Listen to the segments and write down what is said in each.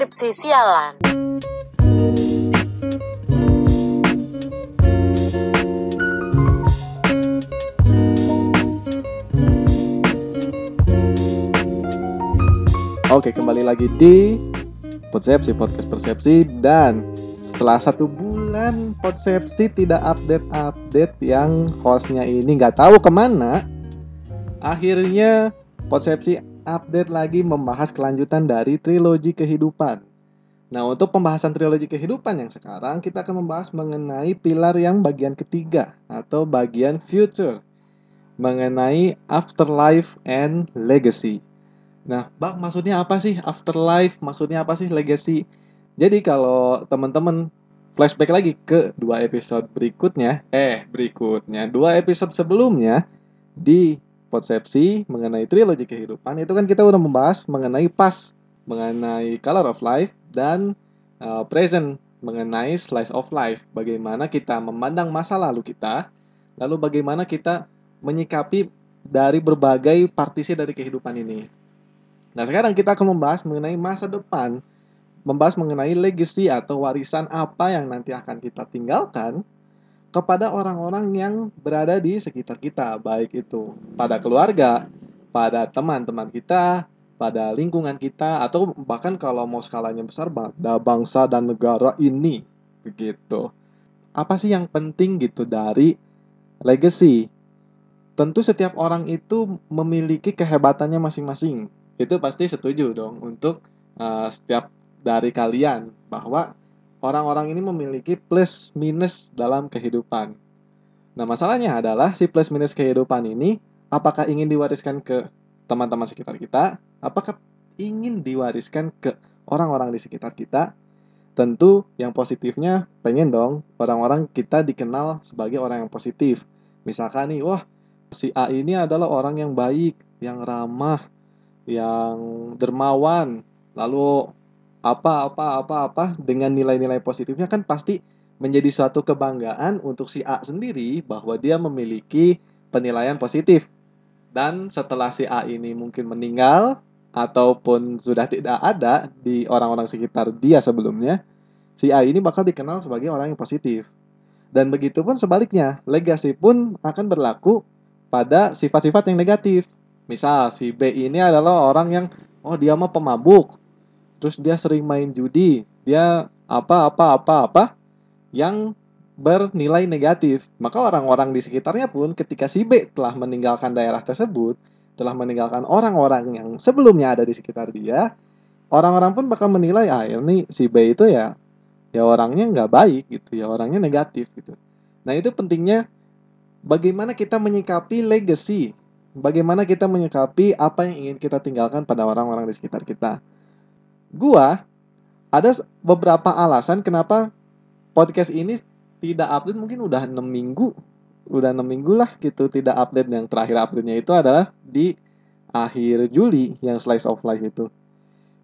skripsi sialan. Oke, kembali lagi di Persepsi Podcast Persepsi dan setelah satu bulan Persepsi tidak update-update yang hostnya ini nggak tahu ke mana, akhirnya Persepsi update lagi membahas kelanjutan dari trilogi kehidupan. Nah, untuk pembahasan trilogi kehidupan yang sekarang kita akan membahas mengenai pilar yang bagian ketiga atau bagian future mengenai afterlife and legacy. Nah, Bang, maksudnya apa sih afterlife? Maksudnya apa sih legacy? Jadi kalau teman-teman flashback lagi ke dua episode berikutnya, eh berikutnya, dua episode sebelumnya di Persepsi mengenai trilogi kehidupan itu kan kita udah membahas mengenai pas, mengenai color of life dan uh, present mengenai slice of life. Bagaimana kita memandang masa lalu kita, lalu bagaimana kita menyikapi dari berbagai partisi dari kehidupan ini. Nah, sekarang kita akan membahas mengenai masa depan, membahas mengenai legacy atau warisan apa yang nanti akan kita tinggalkan kepada orang-orang yang berada di sekitar kita, baik itu pada keluarga, pada teman-teman kita, pada lingkungan kita, atau bahkan kalau mau skalanya besar pada bangsa dan negara ini, begitu. Apa sih yang penting gitu dari legacy? Tentu setiap orang itu memiliki kehebatannya masing-masing itu pasti setuju dong untuk uh, setiap dari kalian bahwa orang-orang ini memiliki plus minus dalam kehidupan. Nah, masalahnya adalah si plus minus kehidupan ini apakah ingin diwariskan ke teman-teman sekitar kita? Apakah ingin diwariskan ke orang-orang di sekitar kita? Tentu yang positifnya pengen dong orang-orang kita dikenal sebagai orang yang positif. Misalkan nih, wah si A ini adalah orang yang baik, yang ramah, yang dermawan, lalu apa apa apa apa dengan nilai-nilai positifnya kan pasti menjadi suatu kebanggaan untuk si A sendiri bahwa dia memiliki penilaian positif. Dan setelah si A ini mungkin meninggal ataupun sudah tidak ada di orang-orang sekitar dia sebelumnya, si A ini bakal dikenal sebagai orang yang positif. Dan begitu pun sebaliknya, legasi pun akan berlaku pada sifat-sifat yang negatif. Misal si B ini adalah orang yang oh dia mah pemabuk. Terus dia sering main judi, dia apa apa apa apa yang bernilai negatif. Maka orang-orang di sekitarnya pun ketika si B telah meninggalkan daerah tersebut, telah meninggalkan orang-orang yang sebelumnya ada di sekitar dia, orang-orang pun bakal menilai ah ini si B itu ya ya orangnya nggak baik gitu ya orangnya negatif gitu. Nah itu pentingnya bagaimana kita menyikapi legacy bagaimana kita menyikapi apa yang ingin kita tinggalkan pada orang-orang di sekitar kita. Gua ada beberapa alasan kenapa podcast ini tidak update mungkin udah 6 minggu. Udah 6 minggu lah gitu tidak update. Yang terakhir update-nya itu adalah di akhir Juli yang slice of life itu.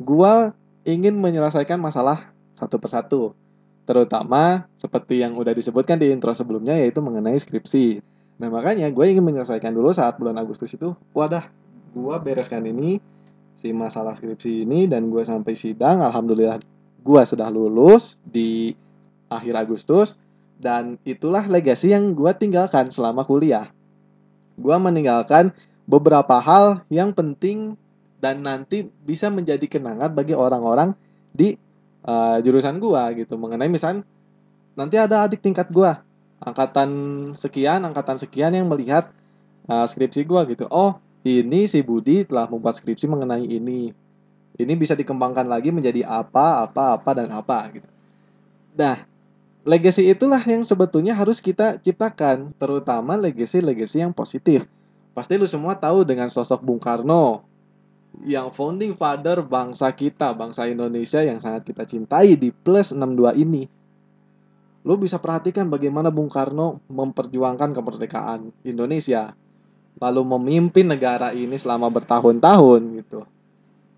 Gua ingin menyelesaikan masalah satu persatu. Terutama seperti yang udah disebutkan di intro sebelumnya yaitu mengenai skripsi. Nah makanya gue ingin menyelesaikan dulu saat bulan Agustus itu, wadah, gue bereskan ini si masalah skripsi ini dan gue sampai sidang, alhamdulillah gue sudah lulus di akhir Agustus dan itulah legasi yang gue tinggalkan selama kuliah. Gue meninggalkan beberapa hal yang penting dan nanti bisa menjadi kenangan bagi orang-orang di uh, jurusan gue gitu mengenai misal nanti ada adik tingkat gue angkatan sekian, angkatan sekian yang melihat uh, skripsi gue gitu. Oh, ini si Budi telah membuat skripsi mengenai ini. Ini bisa dikembangkan lagi menjadi apa, apa, apa, dan apa gitu. Nah, legacy itulah yang sebetulnya harus kita ciptakan, terutama legacy-legacy yang positif. Pasti lu semua tahu dengan sosok Bung Karno yang founding father bangsa kita, bangsa Indonesia yang sangat kita cintai di plus 62 ini Lu bisa perhatikan bagaimana Bung Karno memperjuangkan kemerdekaan Indonesia, lalu memimpin negara ini selama bertahun-tahun gitu.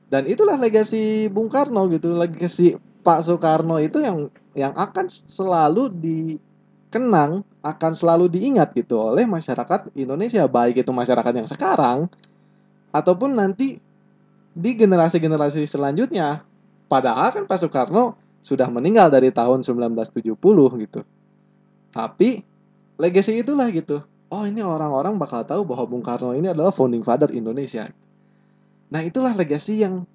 Dan itulah legasi Bung Karno gitu, legasi Pak Soekarno itu yang yang akan selalu dikenang, akan selalu diingat gitu oleh masyarakat Indonesia, baik itu masyarakat yang sekarang ataupun nanti di generasi-generasi selanjutnya Padahal kan Pak Soekarno sudah meninggal dari tahun 1970 gitu. Tapi legacy itulah gitu. Oh ini orang-orang bakal tahu bahwa Bung Karno ini adalah founding father Indonesia. Nah itulah legacy yang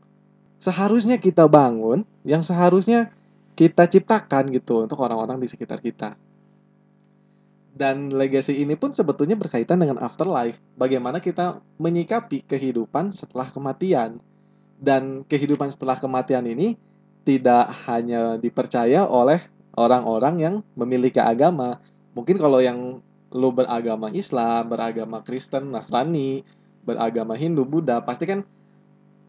seharusnya kita bangun, yang seharusnya kita ciptakan gitu untuk orang-orang di sekitar kita. Dan legacy ini pun sebetulnya berkaitan dengan afterlife. Bagaimana kita menyikapi kehidupan setelah kematian. Dan kehidupan setelah kematian ini tidak hanya dipercaya oleh orang-orang yang memiliki agama. Mungkin kalau yang lu beragama Islam, beragama Kristen, Nasrani, beragama Hindu, Buddha, pasti kan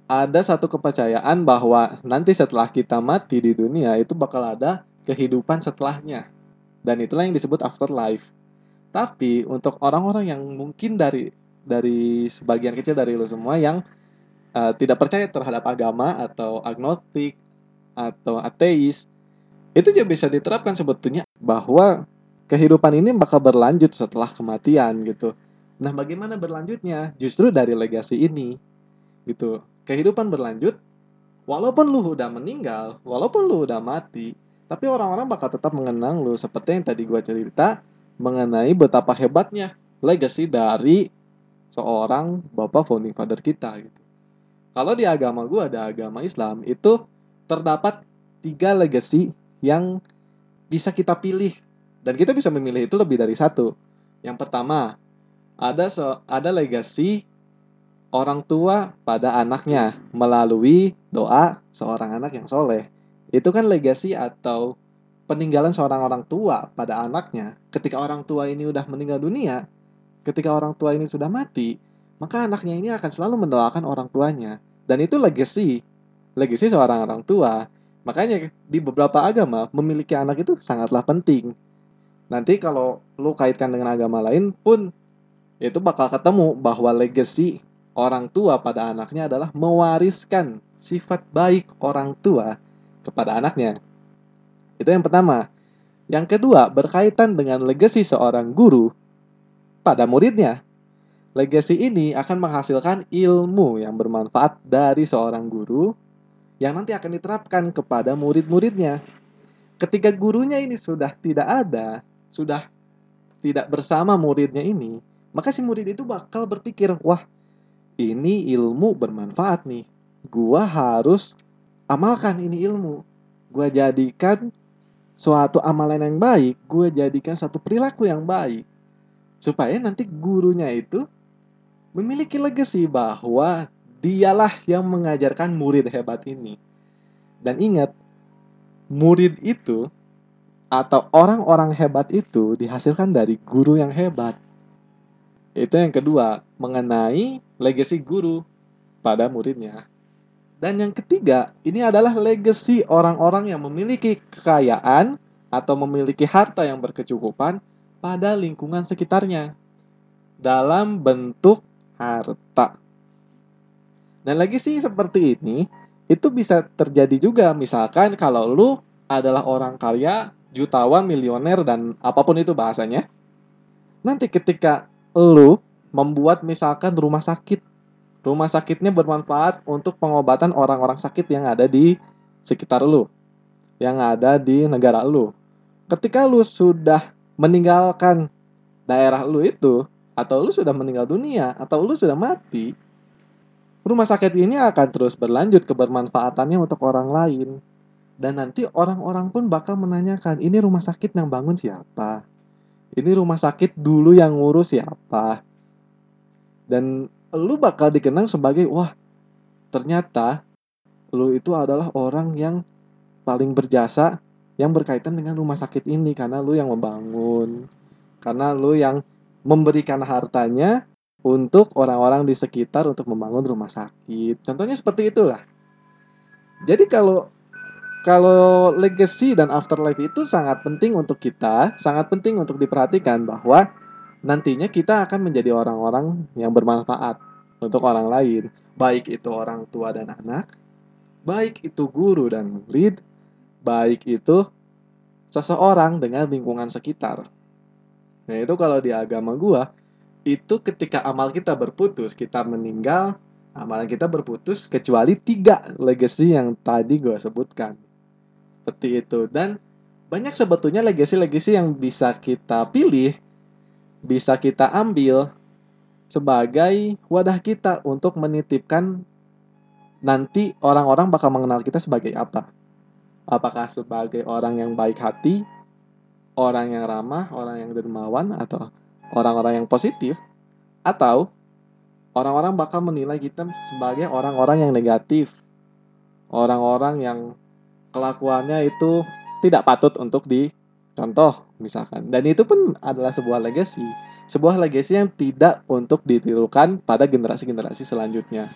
ada satu kepercayaan bahwa nanti setelah kita mati di dunia itu bakal ada kehidupan setelahnya. Dan itulah yang disebut afterlife. Tapi untuk orang-orang yang mungkin dari dari sebagian kecil dari lo semua yang uh, tidak percaya terhadap agama atau agnostik atau ateis, itu juga bisa diterapkan sebetulnya bahwa kehidupan ini bakal berlanjut setelah kematian gitu. Nah, bagaimana berlanjutnya? Justru dari legasi ini gitu. Kehidupan berlanjut walaupun lu udah meninggal, walaupun lu udah mati, tapi orang-orang bakal tetap mengenang lu seperti yang tadi gua cerita mengenai betapa hebatnya legacy dari seorang bapak founding father kita gitu. Kalau di agama gue ada agama Islam itu terdapat tiga legacy yang bisa kita pilih dan kita bisa memilih itu lebih dari satu. Yang pertama ada so, ada legacy orang tua pada anaknya melalui doa seorang anak yang soleh. Itu kan legacy atau peninggalan seorang orang tua pada anaknya, ketika orang tua ini udah meninggal dunia, ketika orang tua ini sudah mati, maka anaknya ini akan selalu mendoakan orang tuanya. Dan itu legacy, legacy seorang orang tua. Makanya di beberapa agama memiliki anak itu sangatlah penting. Nanti kalau lu kaitkan dengan agama lain pun itu bakal ketemu bahwa legacy orang tua pada anaknya adalah mewariskan sifat baik orang tua kepada anaknya. Itu yang pertama. Yang kedua, berkaitan dengan legasi seorang guru pada muridnya. Legasi ini akan menghasilkan ilmu yang bermanfaat dari seorang guru yang nanti akan diterapkan kepada murid-muridnya. Ketika gurunya ini sudah tidak ada, sudah tidak bersama muridnya ini, maka si murid itu bakal berpikir, "Wah, ini ilmu bermanfaat nih. Gua harus amalkan ini ilmu. Gua jadikan suatu amalan yang baik, gue jadikan satu perilaku yang baik. Supaya nanti gurunya itu memiliki legasi bahwa dialah yang mengajarkan murid hebat ini. Dan ingat, murid itu atau orang-orang hebat itu dihasilkan dari guru yang hebat. Itu yang kedua, mengenai legasi guru pada muridnya. Dan yang ketiga, ini adalah legacy orang-orang yang memiliki kekayaan atau memiliki harta yang berkecukupan pada lingkungan sekitarnya dalam bentuk harta. Dan sih seperti ini, itu bisa terjadi juga misalkan kalau lu adalah orang kaya, jutawan, milioner dan apa pun itu bahasanya. Nanti ketika lu membuat misalkan rumah sakit rumah sakitnya bermanfaat untuk pengobatan orang-orang sakit yang ada di sekitar lu, yang ada di negara lu. Ketika lu sudah meninggalkan daerah lu itu, atau lu sudah meninggal dunia, atau lu sudah mati, rumah sakit ini akan terus berlanjut kebermanfaatannya untuk orang lain. Dan nanti orang-orang pun bakal menanyakan, ini rumah sakit yang bangun siapa? Ini rumah sakit dulu yang ngurus siapa? Dan lu bakal dikenang sebagai wah ternyata lu itu adalah orang yang paling berjasa yang berkaitan dengan rumah sakit ini karena lu yang membangun karena lu yang memberikan hartanya untuk orang-orang di sekitar untuk membangun rumah sakit contohnya seperti itulah jadi kalau kalau legacy dan afterlife itu sangat penting untuk kita sangat penting untuk diperhatikan bahwa nantinya kita akan menjadi orang-orang yang bermanfaat untuk orang lain, baik itu orang tua dan anak, baik itu guru dan murid, baik itu seseorang dengan lingkungan sekitar. Nah, itu kalau di agama gua, itu ketika amal kita berputus, kita meninggal amalan kita berputus kecuali tiga legacy yang tadi gue sebutkan. Seperti itu. Dan banyak sebetulnya legacy-legacy yang bisa kita pilih, bisa kita ambil sebagai wadah kita untuk menitipkan nanti orang-orang bakal mengenal kita sebagai apa. Apakah sebagai orang yang baik hati, orang yang ramah, orang yang dermawan, atau orang-orang yang positif, atau orang-orang bakal menilai kita sebagai orang-orang yang negatif, orang-orang yang kelakuannya itu tidak patut untuk dicontoh misalkan. Dan itu pun adalah sebuah legacy, sebuah legacy yang tidak untuk ditirukan pada generasi-generasi selanjutnya.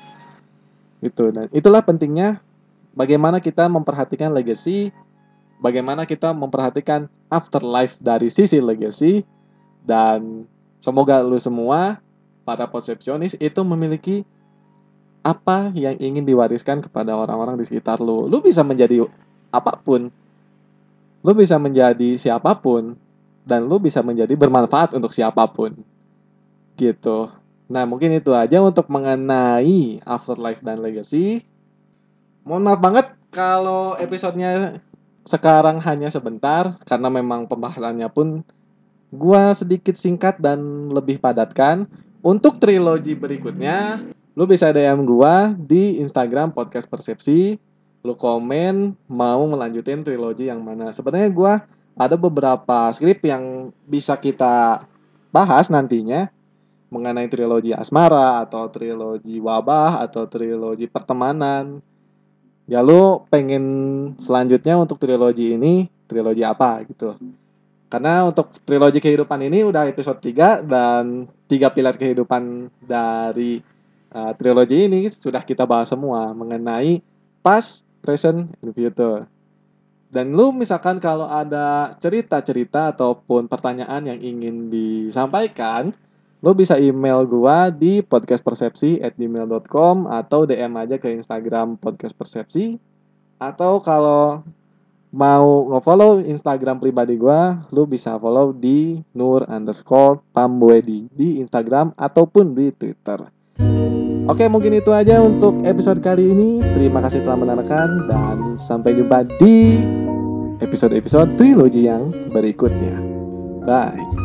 Itu dan itulah pentingnya bagaimana kita memperhatikan legacy, bagaimana kita memperhatikan afterlife dari sisi legacy dan semoga lu semua para konsepsionis itu memiliki apa yang ingin diwariskan kepada orang-orang di sekitar lu. Lu bisa menjadi apa pun. Lu bisa menjadi siapa pun dan lu bisa menjadi bermanfaat untuk siapa pun. Gitu. Nah, mungkin itu aja untuk mengenai afterlife dan legacy. Mohon maaf banget kalau episodenya sekarang hanya sebentar karena memang pembahasannya pun gua sedikit singkat dan lebih padatkan. Untuk trilogi berikutnya, lu bisa DM gua di Instagram podcast persepsi. Lu komen mau melanjutin trilogi yang mana. Sebenarnya gua ada beberapa skrip yang bisa kita bahas nantinya mengenai trilogi asmara atau trilogi wabah atau trilogi pertemanan. Ya lu pengen selanjutnya untuk trilogi ini trilogi apa gitu. Karena untuk trilogi kehidupan ini udah episode 3 dan tiga pilar kehidupan dari uh, trilogi ini sudah kita bahas semua mengenai past, present, and future. Dan lu misalkan kalau ada cerita-cerita ataupun pertanyaan yang ingin disampaikan, lu bisa email gua di podcastpersepsi@gmail.com atau DM aja ke Instagram podcast persepsi. Atau kalau mau nge-follow Instagram pribadi gue, lu bisa follow di nur underscore pambuedi di Instagram ataupun di Twitter. Oke, mungkin itu aja untuk episode kali ini. Terima kasih telah mendengarkan dan sampai jumpa di episode-episode trilogi yang berikutnya. Bye.